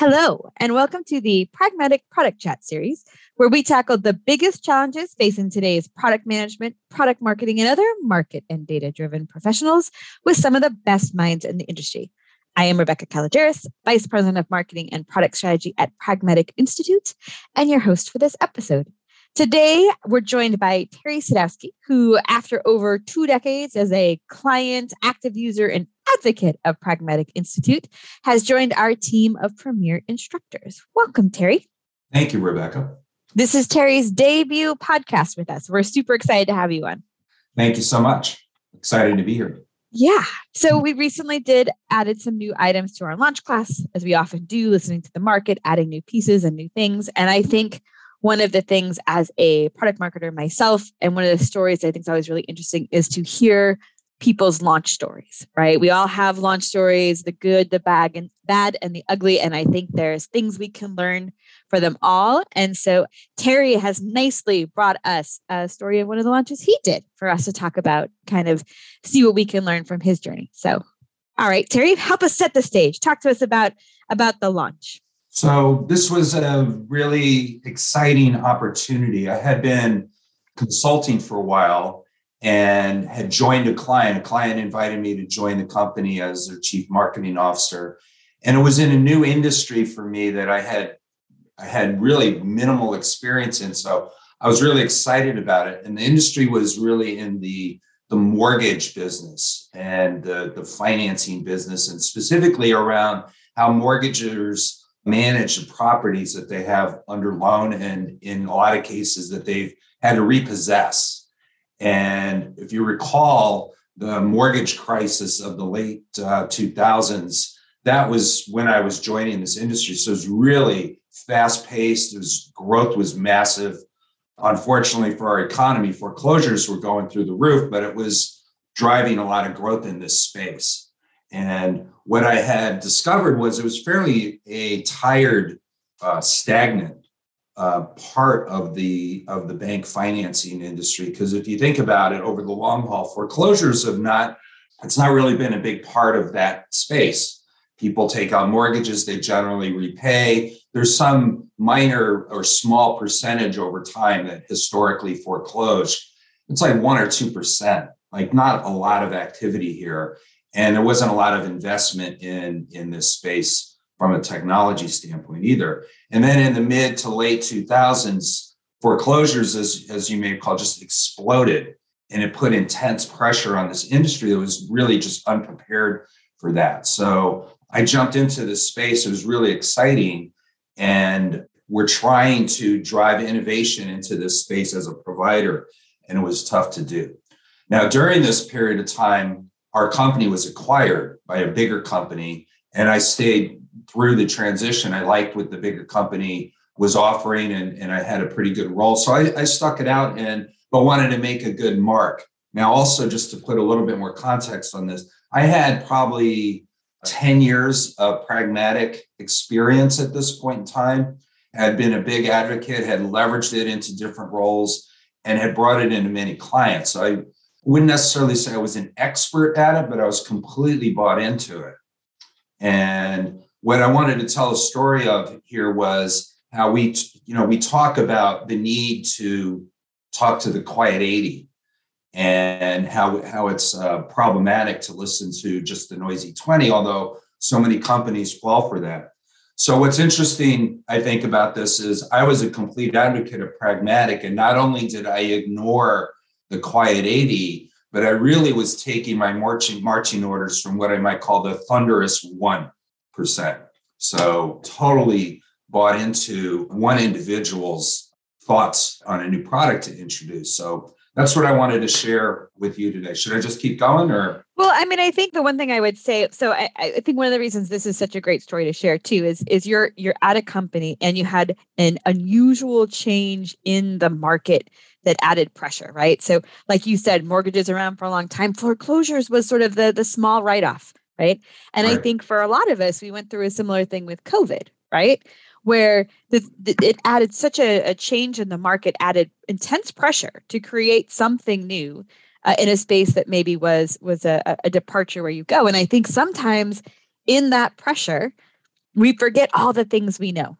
Hello, and welcome to the Pragmatic Product Chat series, where we tackle the biggest challenges facing today's product management, product marketing, and other market and data driven professionals with some of the best minds in the industry. I am Rebecca Kalogeris, Vice President of Marketing and Product Strategy at Pragmatic Institute, and your host for this episode. Today, we're joined by Terry Sadowski, who, after over two decades as a client, active user, and advocate of Pragmatic Institute, has joined our team of premier instructors. Welcome, Terry. Thank you, Rebecca. This is Terry's debut podcast with us. We're super excited to have you on. Thank you so much. Excited to be here. Yeah. So we recently did added some new items to our launch class, as we often do, listening to the market, adding new pieces and new things. And I think one of the things as a product marketer myself, and one of the stories I think is always really interesting is to hear people's launch stories, right? We all have launch stories, the good, the bad, and bad and the ugly. And I think there's things we can learn for them all. And so Terry has nicely brought us a story of one of the launches he did for us to talk about, kind of see what we can learn from his journey. So all right, Terry, help us set the stage. Talk to us about about the launch. So this was a really exciting opportunity. I had been consulting for a while and had joined a client. A client invited me to join the company as their chief marketing officer. And it was in a new industry for me that I had I had really minimal experience in. So I was really excited about it. And the industry was really in the the mortgage business and the, the financing business, and specifically around how mortgagers manage the properties that they have under loan and in a lot of cases that they've had to repossess. And if you recall the mortgage crisis of the late uh, 2000s, that was when I was joining this industry. So it was really fast paced. Was, growth was massive. Unfortunately for our economy, foreclosures were going through the roof, but it was driving a lot of growth in this space. And what I had discovered was it was fairly a tired, uh, stagnant uh, part of the of the bank financing industry. Because if you think about it, over the long haul, foreclosures have not it's not really been a big part of that space. People take out mortgages, they generally repay. There's some minor or small percentage over time that historically foreclosed. It's like one or two percent, like not a lot of activity here and there wasn't a lot of investment in in this space from a technology standpoint either. And then in the mid to late 2000s foreclosures as, as you may call just exploded and it put intense pressure on this industry that was really just unprepared for that. So i jumped into this space. It was really exciting. And we're trying to drive innovation into this space as a provider and it was tough to do. Now during this period of time our company was acquired by a bigger company and i stayed through the transition i liked what the bigger company was offering and, and i had a pretty good role. So I, I stuck it out and but wanted to make a good mark. Now also just to put a little bit more context on this i had probably 10 years of pragmatic experience at this point in time had been a big advocate had leveraged it into different roles and had brought it into many clients. So i wouldn't necessarily say I was an expert at it, but I was completely bought into it. And what I wanted to tell a story of here was how we, you know, we talk about the need to talk to the quiet 80 and how, how it's uh, problematic to listen to just the noisy 20, although so many companies fall for that. So, what's interesting, I think, about this is I was a complete advocate of pragmatic, and not only did I ignore the quiet 80, but I really was taking my marching marching orders from what I might call the thunderous 1%. So totally bought into one individual's thoughts on a new product to introduce. So that's what I wanted to share with you today. Should I just keep going or? Well, I mean, I think the one thing I would say, so I, I, think one of the reasons this is such a great story to share too is is you're you're at a company and you had an unusual change in the market that added pressure, right? So, like you said, mortgages around for a long time. Foreclosures was sort of the the small write off, right? And right. I think for a lot of us, we went through a similar thing with COVID, right? Where the, the, it added such a, a, change in the market, added intense pressure to create something new uh, in a space that maybe was was a, a departure where you go. And I think sometimes in that pressure, we forget all the things we know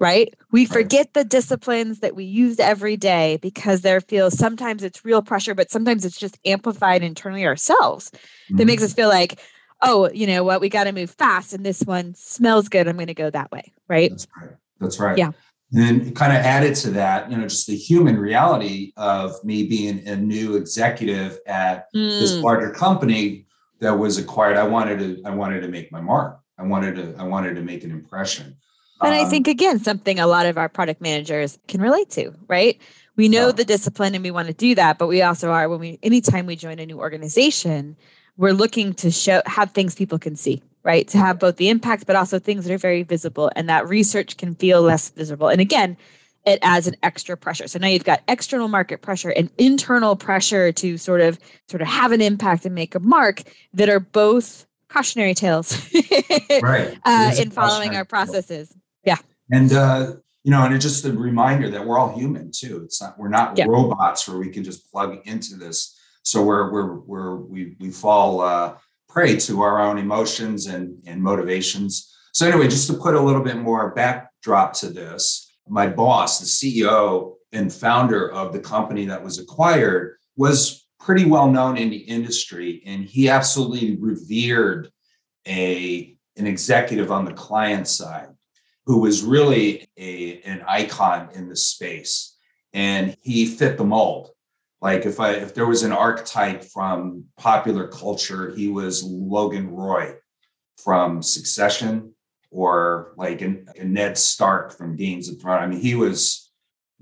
right? We forget the disciplines that we use every day because there feels sometimes it's real pressure, but sometimes it's just amplified internally ourselves mm-hmm. that makes us feel like, oh, you know what, we got to move fast and this one smells good. I'm going to go that way, right? That's right. That's right. Yeah. And then kind of added to that, you know, just the human reality of me being a new executive at mm. this larger company that was acquired. I wanted to, I wanted to make my mark. I wanted to, I wanted to make an impression. And um, I think, again, something a lot of our product managers can relate to, right? We know yeah. the discipline and we want to do that, but we also are, when we, anytime we join a new organization, we're looking to show, have things people can see, right? To have both the impact, but also things that are very visible and that research can feel less visible. And again, it adds an extra pressure. So now you've got external market pressure and internal pressure to sort of sort of have an impact and make a mark that are both cautionary tales right. uh, in following our processes. Yeah. And uh, you know, and it's just a reminder that we're all human too. It's not we're not yeah. robots where we can just plug into this. So we're we're we're we we fall uh, prey to our own emotions and and motivations. So anyway, just to put a little bit more backdrop to this, my boss, the CEO and founder of the company that was acquired, was pretty well known in the industry, and he absolutely revered a an executive on the client side who was really a, an icon in the space. And he fit the mold. Like if I if there was an archetype from popular culture, he was Logan Roy from Succession, or like a, a Ned Stark from Games of Thrones. I mean, he was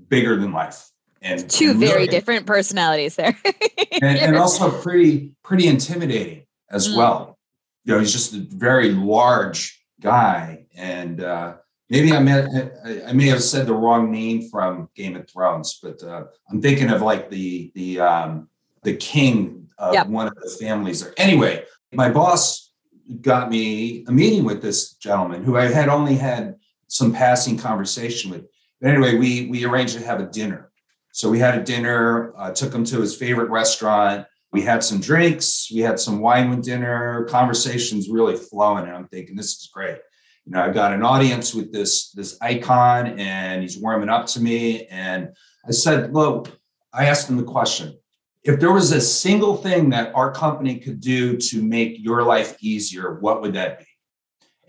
bigger than life. And two very different personalities there. and, and, also pretty pretty intimidating as mm. well. You know, he's just a very large guy, and uh, Maybe I may I may have said the wrong name from Game of Thrones, but uh, I'm thinking of like the the um, the king of yep. one of the families. There. Anyway, my boss got me a meeting with this gentleman who I had only had some passing conversation with. But anyway, we we arranged to have a dinner. So we had a dinner. Uh, took him to his favorite restaurant. We had some drinks. We had some wine with dinner. Conversations really flowing, and I'm thinking this is great you know, I've got an audience with this this icon, and he's warming up to me. And I said, look, I asked him the question: if there was a single thing that our company could do to make your life easier, what would that be?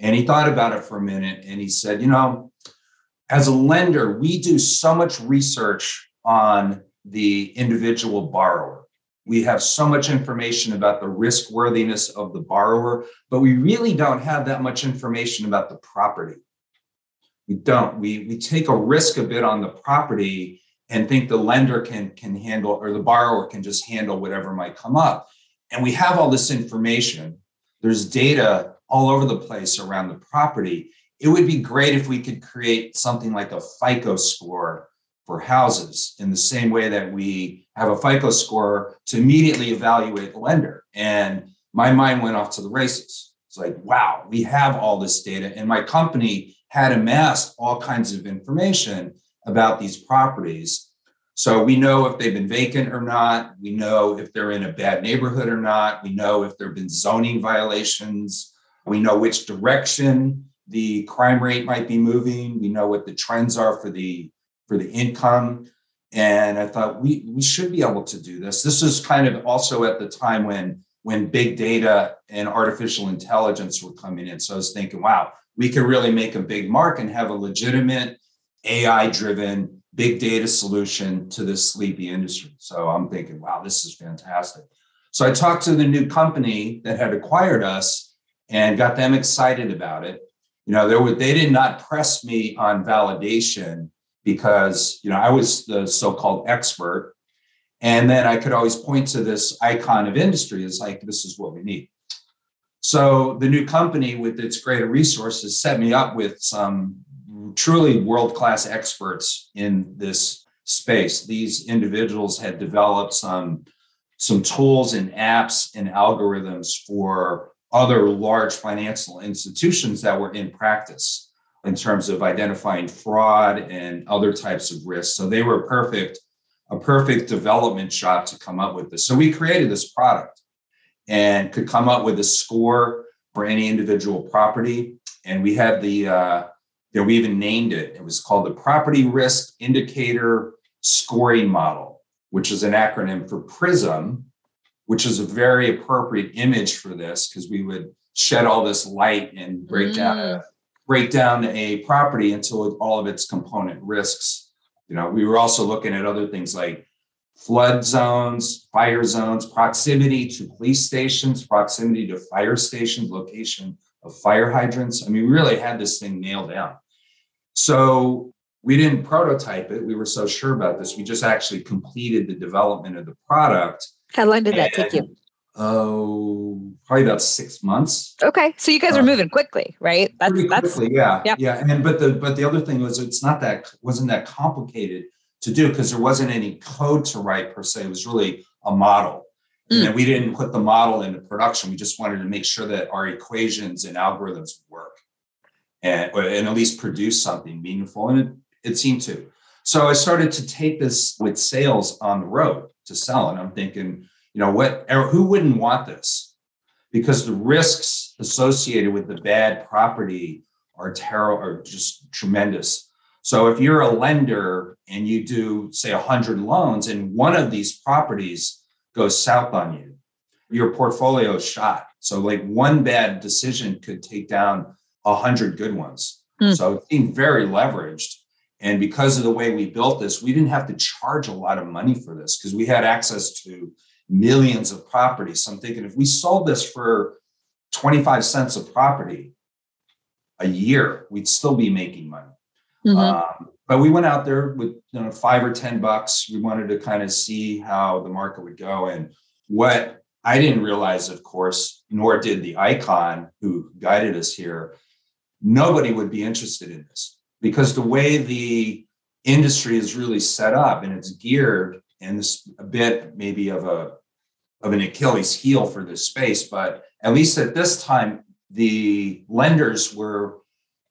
And he thought about it for a minute, and he said, you know, as a lender, we do so much research on the individual borrower. We have so much information about the risk worthiness of the borrower, but we really don't have that much information about the property. We don't. We, we take a risk a bit on the property and think the lender can, can handle or the borrower can just handle whatever might come up. And we have all this information. There's data all over the place around the property. It would be great if we could create something like a FICO score for houses in the same way that we have a FICO score to immediately evaluate the lender. And my mind went off to the races. It's like, wow, we have all this data. And my company had amassed all kinds of information about these properties. So we know if they've been vacant or not. We know if they're in a bad neighborhood or not. We know if there have been zoning violations. We know which direction the crime rate might be moving. We know what the trends are for the for the income. And I thought we we should be able to do this. This is kind of also at the time when when big data and artificial intelligence were coming in. So I was thinking, wow, we could really make a big mark and have a legitimate AI driven big data solution to this sleepy industry. So I'm thinking, wow, this is fantastic. So I talked to the new company that had acquired us and got them excited about it. You know, there were, they did not press me on validation because you know I was the so-called expert, and then I could always point to this icon of industry as like this is what we need. So the new company, with its greater resources, set me up with some truly world-class experts in this space. These individuals had developed some some tools and apps and algorithms for other large financial institutions that were in practice in terms of identifying fraud and other types of risks. So they were perfect, a perfect development shop to come up with this. So we created this product and could come up with a score for any individual property. and we had the uh, we even named it. It was called the Property Risk Indicator Scoring Model, which is an acronym for PRISM, which is a very appropriate image for this because we would shed all this light and break mm. down a break down a property into all of its component risks. You know, we were also looking at other things like flood zones, fire zones, proximity to police stations, proximity to fire stations, location of fire hydrants. I mean, we really had this thing nailed down. So we didn't prototype it. We were so sure about this. We just actually completed the development of the product. How long did that take you? Oh, probably about six months. Okay, so you guys are uh, moving quickly, right? That's pretty quickly, that's, yeah, yep. yeah. And but the but the other thing was it's not that wasn't that complicated to do because there wasn't any code to write per se. It was really a model. Mm. And we didn't put the model into production. We just wanted to make sure that our equations and algorithms work and, and at least produce something meaningful. And it, it seemed to. So I started to take this with sales on the road to sell. And I'm thinking, you know, what who wouldn't want this? Because the risks associated with the bad property are terrible, are just tremendous. So if you're a lender and you do, say, 100 loans and one of these properties goes south on you, your portfolio is shot. So, like one bad decision could take down 100 good ones. Mm. So, it's being very leveraged. And because of the way we built this, we didn't have to charge a lot of money for this because we had access to millions of properties. So, I'm thinking if we sold this for 25 cents a property a year, we'd still be making money. Mm-hmm. Um, but we went out there with you know five or ten bucks. We wanted to kind of see how the market would go, and what I didn't realize, of course, nor did the icon who guided us here. Nobody would be interested in this because the way the industry is really set up and it's geared, and this a bit maybe of a of an Achilles heel for this space, but at least at this time, the lenders were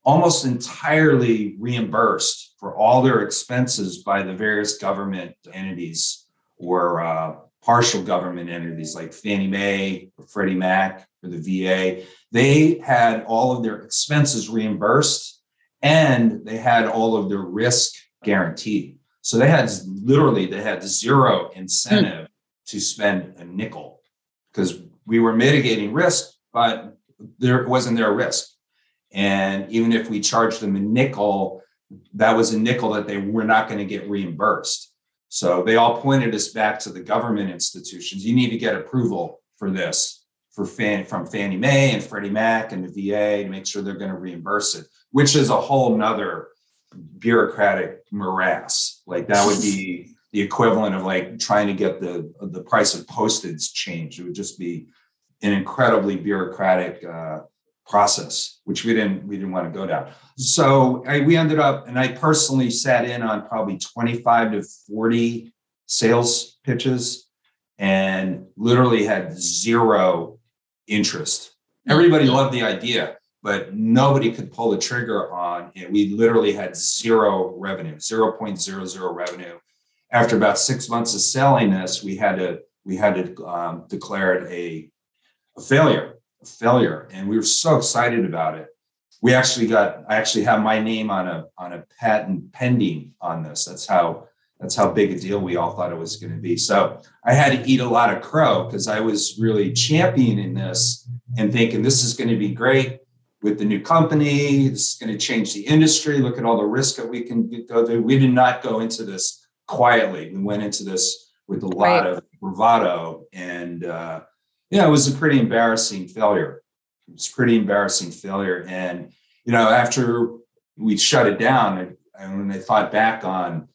almost entirely reimbursed for all their expenses by the various government entities or uh, partial government entities like Fannie Mae or Freddie Mac or the VA. They had all of their expenses reimbursed and they had all of their risk guaranteed. So they had literally they had zero incentive. To spend a nickel because we were mitigating risk, but there wasn't their risk. And even if we charged them a nickel, that was a nickel that they were not going to get reimbursed. So they all pointed us back to the government institutions. You need to get approval for this for Fan, from Fannie Mae and Freddie Mac and the VA to make sure they're going to reimburse it, which is a whole nother bureaucratic morass. Like that would be the equivalent of like trying to get the the price of postage changed. It would just be an incredibly bureaucratic uh, process, which we didn't we didn't want to go down. So I, we ended up, and I personally sat in on probably 25 to 40 sales pitches, and literally had zero interest. Everybody mm-hmm. loved the idea, but nobody could pull the trigger on it. We literally had zero revenue, 0.00 revenue. After about six months of selling this, we had to we had to um, declare it a, a failure failure. And we were so excited about it. We actually got i actually have my name on a on a patent pending on this. That's how that's how big a deal we all thought it was going to be. So i had to eat a lot of crow because i was really championing this and thinking this is going to be great with the new company. This is going to change the industry. Look at all the risk that we can go through. We did not go into this quietly we went into this with a lot right. of bravado and uh, yeah, it was a pretty embarrassing failure. It was pretty embarrassing failure. And, you know, after we shut it down, and when I thought back on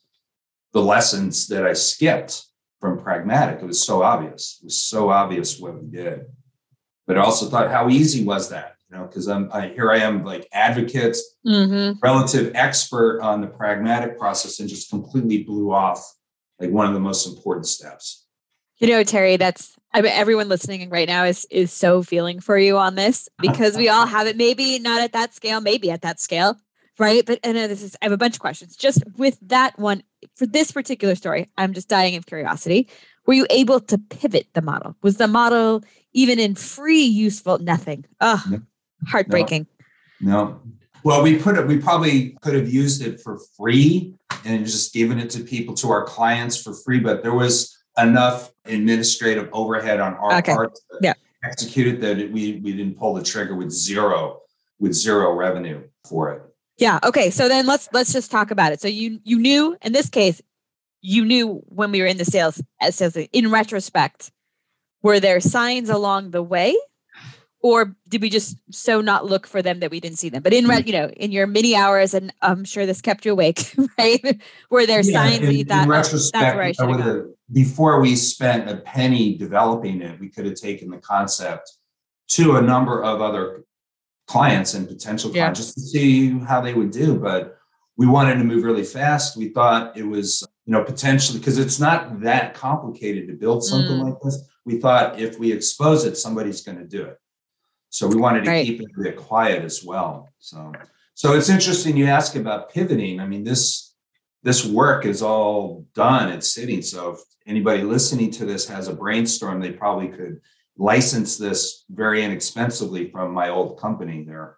the lessons that I skipped from pragmatic, it was so obvious. It was so obvious what we did. But I also thought, how easy was that? You know, because I'm I, here I am like advocates, mm-hmm. relative expert on the pragmatic process, and just completely blew off like one of the most important steps. You know, Terry, that's I mean, everyone listening right now is is so feeling for you on this because we all have it. Maybe not at that scale, maybe at that scale, right? But and this is I have a bunch of questions. Just with that one for this particular story, I'm just dying of curiosity. Were you able to pivot the model? Was the model even in free useful? Nothing. Oh, heartbreaking. No. Well, we put it, we probably could have used it for free and just given it to people, to our clients for free, but there was enough administrative overhead on our Okay. part to Yeah. execute it that it- we, we didn't pull the trigger with zero, with zero revenue for it. Yeah. Okay. So then let's let's just talk about it. So you you knew in this case, you knew when we were in the sales as sales in retrospect, were there signs along the way, or did we just so not look for them that we didn't see them? But in re- you know in your many hours, and I'm sure this kept you awake, right? Were there Yeah, signs that in, you thought in "Oh, retrospect, that's where I I should have before we spent a penny developing it, we could have taken the concept to a number of other clients and potential Yeah. clients just to see how they would do. But we wanted to move really fast. We thought it was, you know, potentially because it's not that complicated to build something Mm. like this. We thought if we expose it, somebody's going to do it. So we wanted to Right. keep it a bit quiet as well. So, so it's interesting you ask about pivoting. I mean, this this work is all done. It's sitting. So if anybody listening to this has a brainstorm, they probably could license this very inexpensively from my old company there.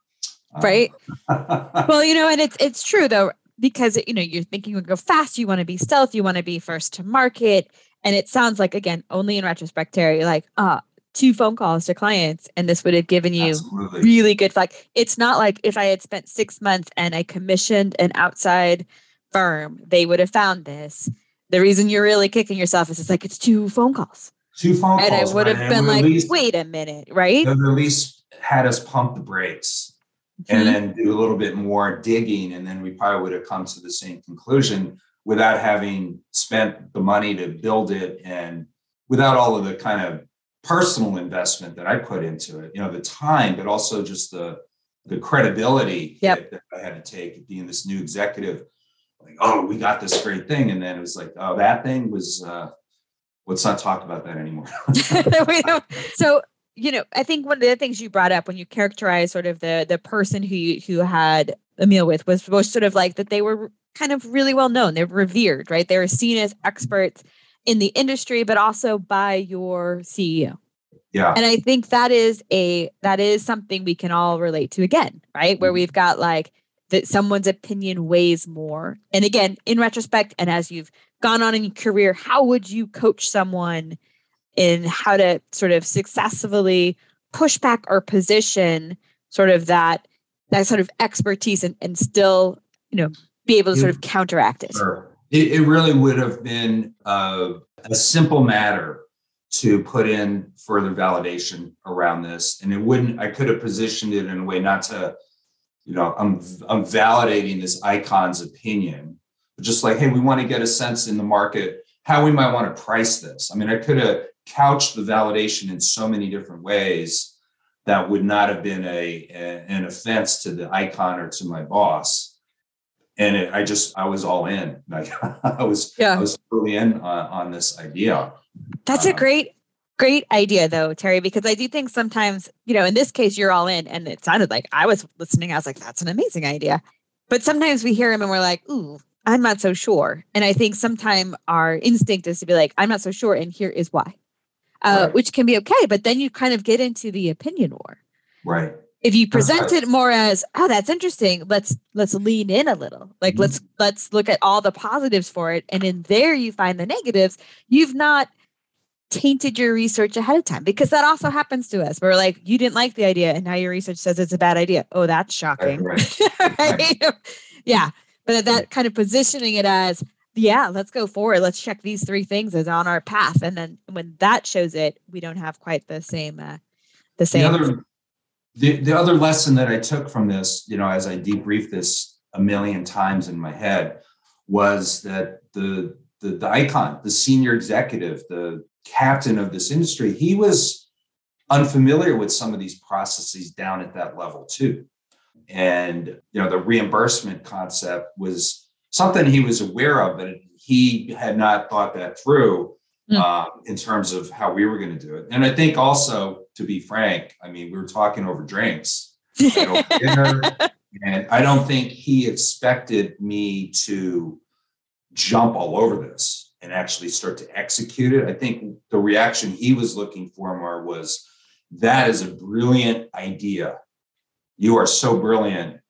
Um, Right. Well, you know, and it's it's true though, because you know you're thinking you would go fast, you want to be stealth, you want to be first to market, and it sounds like again only in retrospect, Terry, you're like uh two phone calls to clients, and this would have given you Absolutely. really good. Like it's not like if I had spent six months and I commissioned an outside firm, they would have found this. The reason you're really kicking yourself is it's like it's two phone calls, Two phone calls. and I would have right? been like, least- wait a minute, right? the release had us pump the brakes. Mhm. and then do a little bit more digging and then we probably would have come to the same conclusion without having spent the money to build it and without all of the kind of personal investment that I put into it you know the time but also just the the credibility Yep. that, that I had to take being this new executive like oh we got this great thing and then it was like oh that thing was uh let's not talk about that anymore so you know i think one of the things you brought up when you characterized sort of the the person who you who had a meal with was, was sort of like that they were kind of really well known they're revered right they were seen as experts in the industry but also by your ceo yeah. And i think that is a that is something we can all relate to again right? Where Mhm. we've got like that someone's opinion weighs more. And again in retrospect and as you've gone on in your career how would you coach someone in how to sort of successfully push back or position sort of that that sort of expertise and, and still you know be able to sort of counteract it? Sure. It, it really would have been uh, a simple matter to put in further validation around this, and it wouldn't. I could have positioned it in a way not to, you know, I'm I'm validating this icon's opinion, but just like, hey, we want to get a sense in the market how we might want to price this. I mean, I could have couched the validation in so many different ways that would not have been a, a an offense to the icon or to my boss and it, I just I was all in. Like I was Yeah. I was totally in on, on this idea. That's a Uh, great, great idea, though, Terry, because I do think sometimes, you know, in this case, you're all in. And it sounded like I was listening. I was like, that's an amazing idea. But sometimes we hear him and we're like, ooh, I'm not so sure. And I think sometimes our instinct is to be like, I'm not so sure. And here is why, uh, Right. which can be okay. But then you kind of get into the opinion war. Right. If you right. present it more as, oh, that's interesting. Let's let's lean in a little. Like Mhm. let's let's look at all the positives for it. And in there you find the negatives. You've not tainted your research ahead of time because that also happens to us. We're like, you didn't like the idea, and now your research says it's a bad idea. Oh, that's shocking. Right. Right? yeah. But that kind of positioning it as, yeah, let's go forward. Let's check these three things as on our path. And then when that shows it, we don't have quite the same uh the The same other the, the other lesson that I took from this, you know, as I debriefed this a million times in my head, was that the the, the icon, the senior executive, the captain of this industry, he was unfamiliar with some of these processes down at that level too. And you know, the reimbursement concept was something he was aware of, but he had not thought that through Mm. um, in terms of how we were going to do it. And I think also, to be frank, I mean, we were talking over drinks and over dinner, and I don't think he expected me to jump all over this and actually start to execute it. I think the reaction he was looking for more was that is a brilliant idea. you are so brilliant.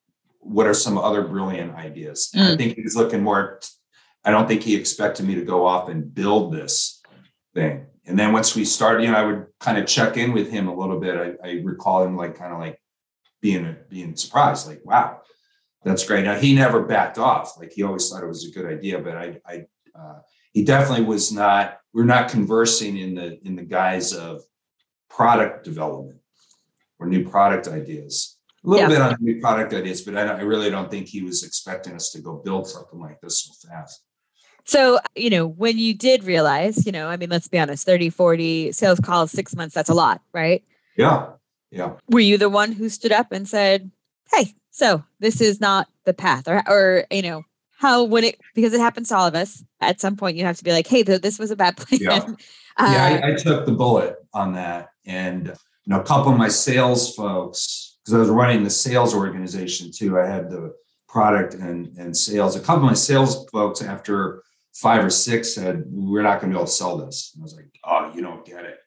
What are some other brilliant ideas? Mm. I think he's looking more. I don't think he expected me to go off and build this thing. And then once we started, you know, I would kind of check in with him a little bit. I, I recall him like kind of like being being surprised, like, wow, that's great. Now he never backed off. Like he always thought it was a good idea, but I, I, uh, he definitely was not. We're not conversing in the in the guise of product development or new product ideas. A little yeah. bit on new product ideas, but I, I really don't think he was expecting us to go build something like this so fast. So, you know, when you did realize, you know, I mean, let's be honest, 30, 40 sales calls, six months, that's a lot, right? Yeah. Yeah. Were you the one who stood up and said, Hey, so this is not the path or, or, you know, how when it, because it happens to all of us at some point, you have to be like, Hey, this was a bad plan. Yeah. Uh, yeah I, I took the bullet on that. And, you know, a couple of my sales folks, because I was running the sales organization too, I had the product and, and sales. A couple of my sales folks, after five or six said, We're not going to be able to sell this. And I was like, Oh, you don't get it.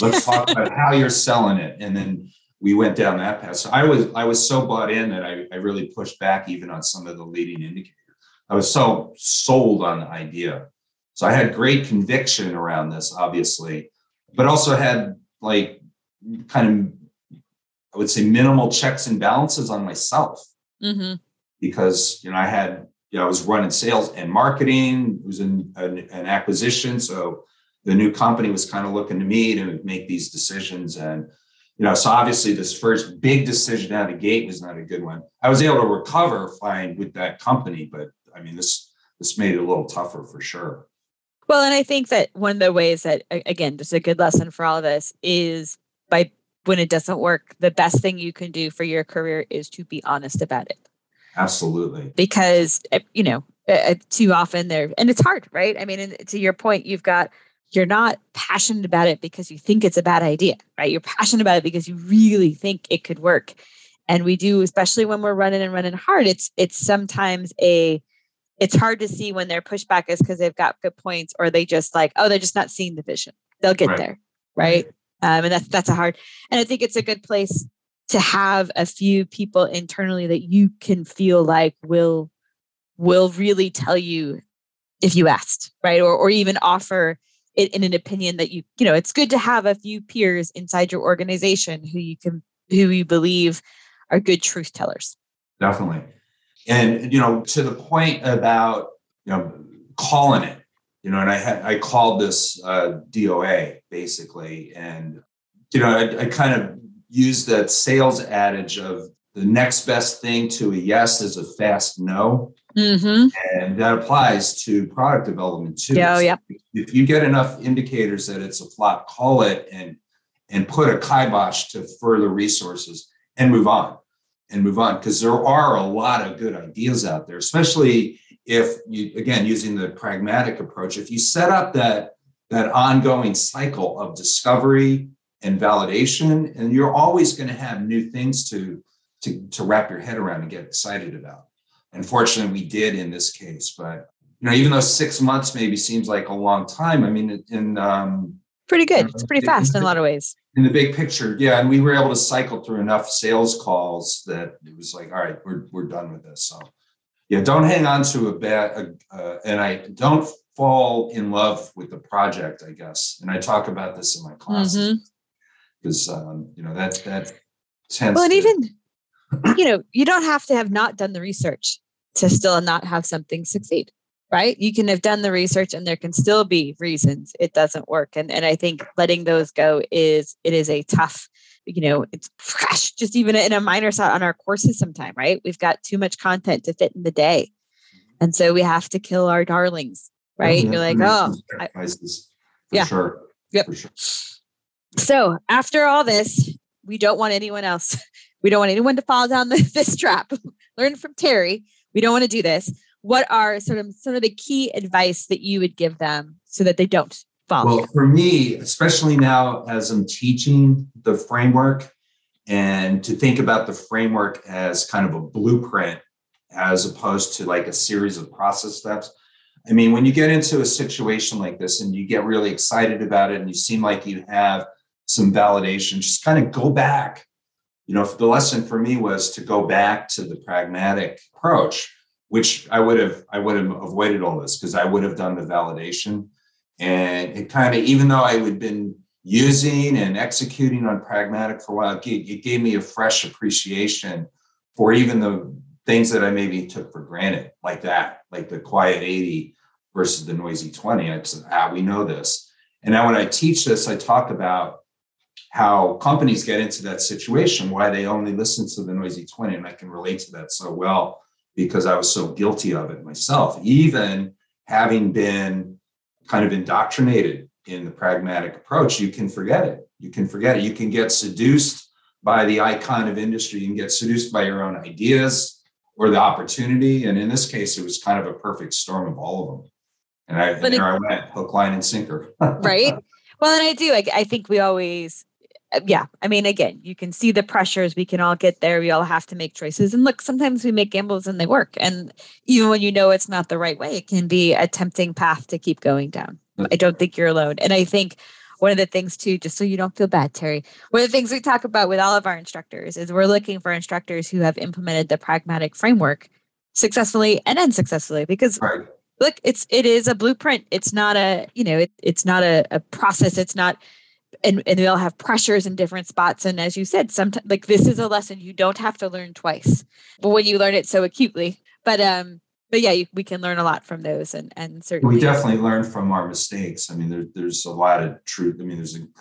Let's talk about how you're selling it. And then we went down that path. So I was I was so bought in that I, I really pushed back even on some of the leading indicators. I was so sold on the idea. So I had great conviction around this, obviously, but also had like kind of I would say minimal checks and balances on myself. Mm-hmm. Because you know I had you know, I was running sales and marketing. It was an, an, an acquisition. So the new company was kind of looking to me to make these decisions. And, you know, so obviously this first big decision out of the gate was not a good one. I was able to recover fine with that company, but I mean, this, this made it a little tougher for sure. Well, and I think that one of the ways that, again, just a good lesson for all of us is by when it doesn't work, the best thing you can do for your career is to be honest about it. Absolutely. Because, eh, you know, uh, too often there, and it's hard, right? I mean, to your point, you've got, you're not passionate about it because you think it's a bad idea, right? You're passionate about it because you really think it could work. And we do, especially when we're running and running hard, it's, it's sometimes a, it's hard to see when their pushback is because they've got good points or they just like, oh, they're just not seeing the vision. They'll get right. there. Right. Um, and that's, that's a hard, and I think it's a good place to have a few people internally that you can feel like will will really tell you if you asked right? Or, or even offer it in an opinion that you you know it's good to have a few peers inside your organization who you can who you believe are good truth tellers. Definitely. And you know to the point about you know calling it you know and i had i called this uh, doa basically and you know I, I kind of use that sales adage of the next best thing to a yes is a fast no. Mm-hmm. And that applies to product development too. Yeah, oh, yeah. If you get enough indicators that it's a flop, call it and and put a kibosh to further resources and move on and move on because there are a lot of good ideas out there, especially if you again using the pragmatic approach. If you set up that that ongoing cycle of discovery, and validation and you're always going to have new things to, to to wrap your head around and get excited about. Unfortunately we did in this case but you know even though six months maybe seems like a long time i mean in um pretty good. it's pretty fast in, in a lot of ways. in the big picture yeah and we were able to cycle through enough sales calls that it was like all right we're, we're done with this. So yeah don't hang on to a bad uh, and i don't fall in love with the project i guess and i talk about this in my classes. Mm-hmm because um, you know that that tends. Well, and to, even you know you don't have to have not done the research to still not have something succeed, right? You can have done the research, and there can still be reasons it doesn't work. And and I think letting those go is it is a tough. You know, it's gosh, just even in a minor side on our courses sometime, right? We've got too much content to fit in the day. Mm-hmm. And so we have to kill our darlings, right? Mm-hmm. You're like, mm-hmm. oh, I, yeah, sure. Yep. Sure. So after all this, we don't want anyone else. We don't want anyone to fall down the, this trap. Learn from Terry. We don't want to do this. What are sort of some of the key advice that you would give them so that they don't fall? Well, for me, especially now as I'm teaching the framework and to think about the framework as kind of a blueprint as opposed to like a series of process steps. I mean, when you get into a situation like this and you get really excited about it and you seem like you have some validation, just kind of go back you know, the lesson for me was to go back to the pragmatic approach, which I would have I would have avoided all this because I would have done the validation. And it kind of, even though I had been using and executing on pragmatic for a while, it gave me a fresh appreciation for even the things that I maybe took for granted, like that, like the quiet 80 versus the noisy 20. I said, ah, we know this. And now when I teach this, I talk about how companies get into that situation, why they only listen to the noisy 20. And I can relate to that so well because I was so guilty of it myself, even having been kind of indoctrinated in the pragmatic approach, you can forget it. You can forget it. You can get seduced by the icon of industry. You can get seduced by your own ideas or the opportunity. And in this case, it was kind of a perfect storm of all of them. And, I, and there I went, hook, line, and sinker. right. Well, and I do. I, I think we always Uh, yeah i mean again you can see the pressures we can all get there we all have to make choices and look sometimes we make gambles and they work and even when you know it's not the right way it can be a tempting path to keep going down mm. i don't think you're alone and i think one of the things too just so you don't feel bad terry one of the things we talk about with all of our instructors is we're looking for instructors who have implemented the pragmatic framework successfully and unsuccessfully because right. look it's it is a blueprint it's not a you know it, it's not a, a process it's not and, and they'll have pressures in different spots. And as you said, sometimes like this is a lesson you don't have to learn twice, but when you learn it so acutely. But um, but yeah, you, we can learn a lot from those, and and certainly we definitely learn from our mistakes. I mean, there, there's a lot of truth. I mean, there's an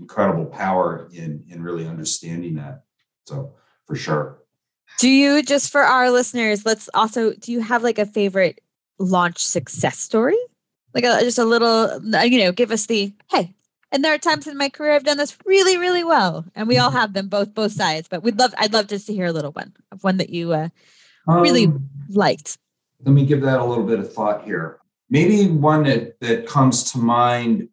incredible power in in really understanding that. So for sure. Do you just for our listeners? Let's also. Do you have like a favorite launch success story? Like a, just a little, you know, give us the hey, and there are times in my career I've done this really, really well, and we all mm-hmm. have them both both sides. But we'd love, I'd love just to hear a little one of one that you uh, really um, liked. Let me give that a little bit of thought here. Maybe one that that comes to mind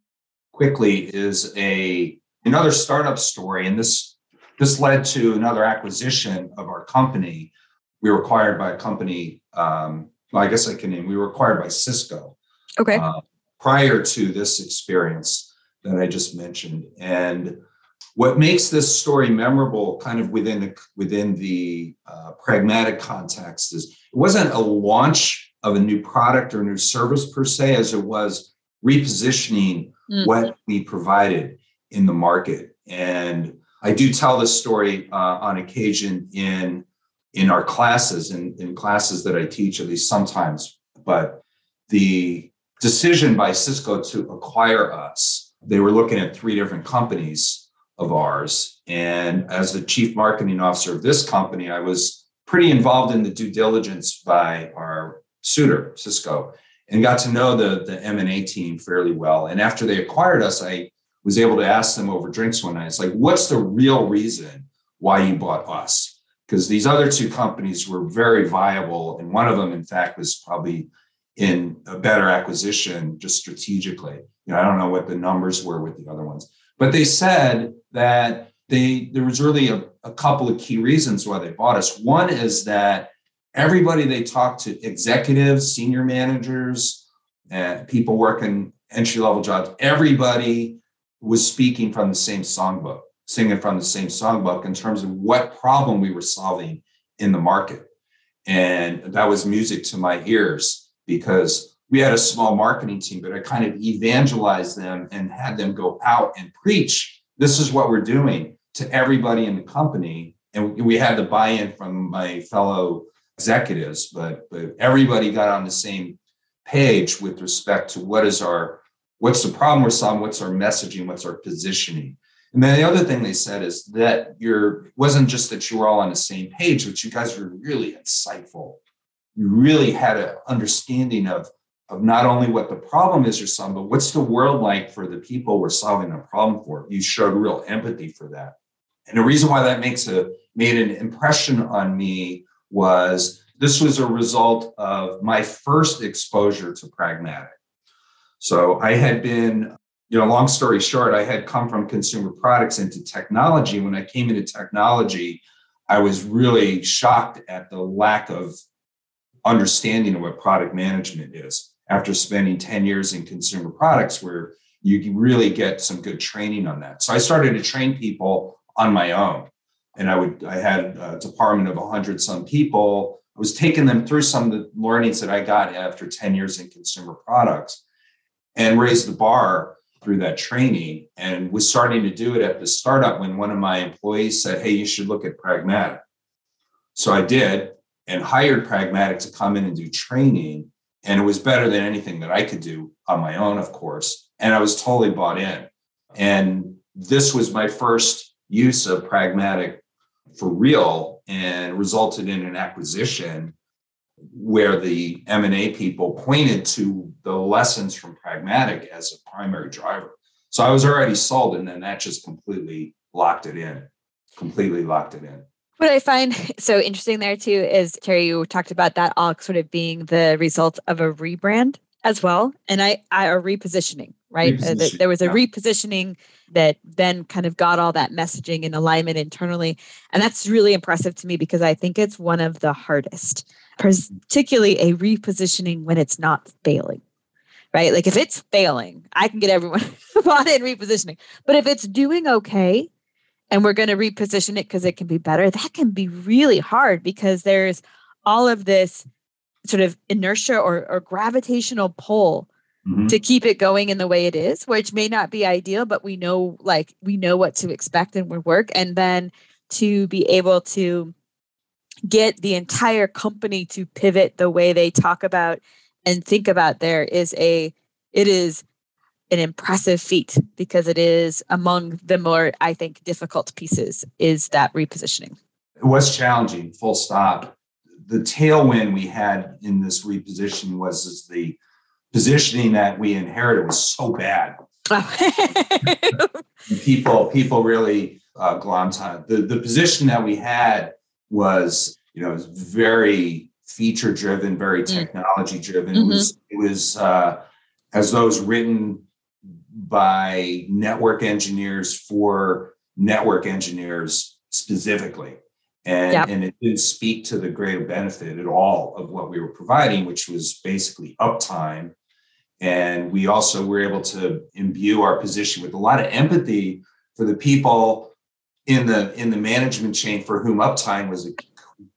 quickly is a another startup story, and this this led to another acquisition of our company. We were acquired by a company. Um, well, I guess I can name. We were acquired by Cisco. Okay. Uh, prior to this experience, that I just mentioned. And what makes this story memorable, kind of within the within the uh, pragmatic context, is it wasn't a launch of a new product or new service per se, as it was repositioning mm. what we provided in the market. And I do tell this story uh, on occasion in in our classes, in, in classes that I teach, at least sometimes. But the decision by Cisco to acquire us they were looking at three different companies of ours. And as the chief marketing officer of this company, I was pretty involved in the due diligence by our suitor, Cisco, and got to know the, the M&A team fairly well. And after they acquired us, I was able to ask them over drinks one night, it's like, what's the real reason why you bought us? Because these other two companies were very viable. And one of them, in fact, was probably in a better acquisition just strategically. You know, I don't know what the numbers were with the other ones, but they said that they there was really a, a couple of key reasons why they bought us. One is that everybody they talked to, executives, senior managers, and people working entry level jobs, everybody was speaking from the same songbook, singing from the same songbook in terms of what problem we were solving in the market. And that was music to my ears because we had a small marketing team, but I kind of evangelized them and had them go out and preach. This is what we're doing to everybody in the company. And we had the buy in from my fellow executives, but, but everybody got on the same page with respect to what is our what's the problem we're solving what's our messaging what's our positioning and then the other thing they said is that you're wasn't just that you were all on the same page but you guys were really insightful you really had an understanding of, of not only what the problem is you're solving, but what's the world like for the people we're solving a problem for. You showed real empathy for that. And the reason why that makes a made an impression on me was this was a result of my first exposure to pragmatic. So I had been, you know, long story short, I had come from consumer products into technology. When I came into technology, I was really shocked at the lack of understanding of what product management is after spending 10 years in consumer products where you really get some good training on that. So I started to train people on my own. and I would I had a department of 100 some people. I was taking them through some of the learnings that I got after 10 years in consumer products and raised the bar through that training and was starting to do it at the startup when one of my employees said, Hey, you should look at Pragmatic. So I did and hired Pragmatic to come in and do training. And it was better than anything that I could do on my own, of course. And I was totally bought in. And this was my first use of Pragmatic for real and resulted in an acquisition where the M&A people pointed to the lessons from Pragmatic as a primary driver. So I was already sold and then that just completely locked it in, completely locked it in. What I find so interesting there too is Terry, you talked about that all sort of being the result of a rebrand as well. And I, I a repositioning, right? Repositioning, uh, there was a yeah. repositioning that then kind of got all that messaging and alignment internally. And that's really impressive to me because I think it's one of the hardest, particularly a repositioning when it's not failing. Right. Like if it's failing, I can get everyone bought in repositioning. But if it's doing okay and we're going to reposition it because it can be better, that can be really hard because there's all of this sort of inertia or, or gravitational pull mm-hmm. to keep it going in the way it is, which may not be ideal, but we know like we know what to expect and we work. And then to be able to get the entire company to pivot the way they talk about and think about there is a it is an impressive feat because it is among the more i think difficult pieces is that repositioning it was challenging full stop the tailwind we had in this repositioning was is the positioning that we inherited was so bad. people people really uh, glommed on the the position that we had was you know was very feature driven, very mm. technology driven. Mm-hmm. It was it was uh, as those written by network engineers for network engineers specifically. And, yep. and it didn't speak to the greater benefit at all of what we were providing, which was basically uptime and we also were able to imbue our position with a lot of empathy for the people in the in the management chain for whom uptime was a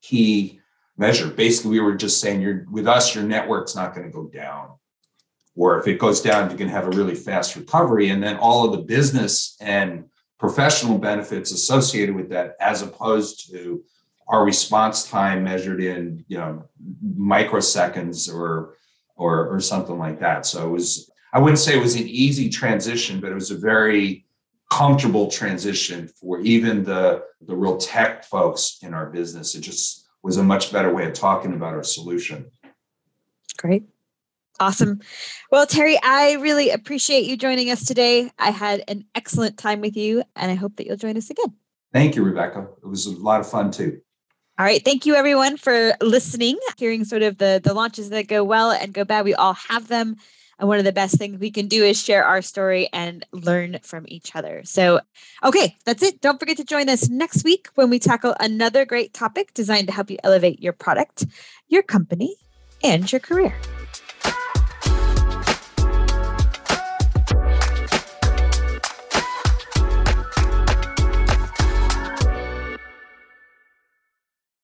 key measure. Basically, we were just saying you're with us, your network's not going to go down. Or if it goes down, you can have a really fast recovery. And then all of the business and professional benefits associated with that, as opposed to our response time measured in you know microseconds or or or something like that. So it was I wouldn't say it was an easy transition, but it was a very comfortable transition for even the the real tech folks in our business. It just was a much better way of talking about our solution. Great. Awesome. Well, Terry, I really appreciate you joining us today. I had an excellent time with you, and I hope that you'll join us again. Thank you, Rebecca. It was a lot of fun too. All right. Thank you everyone for listening, hearing sort of the, the launches that go well and go bad. We all have them. And one of the best things we can do is share our story and learn from each other. So, okay, that's it. Don't forget to join us next week when we tackle another great topic designed to help you elevate your product, your company, and your career.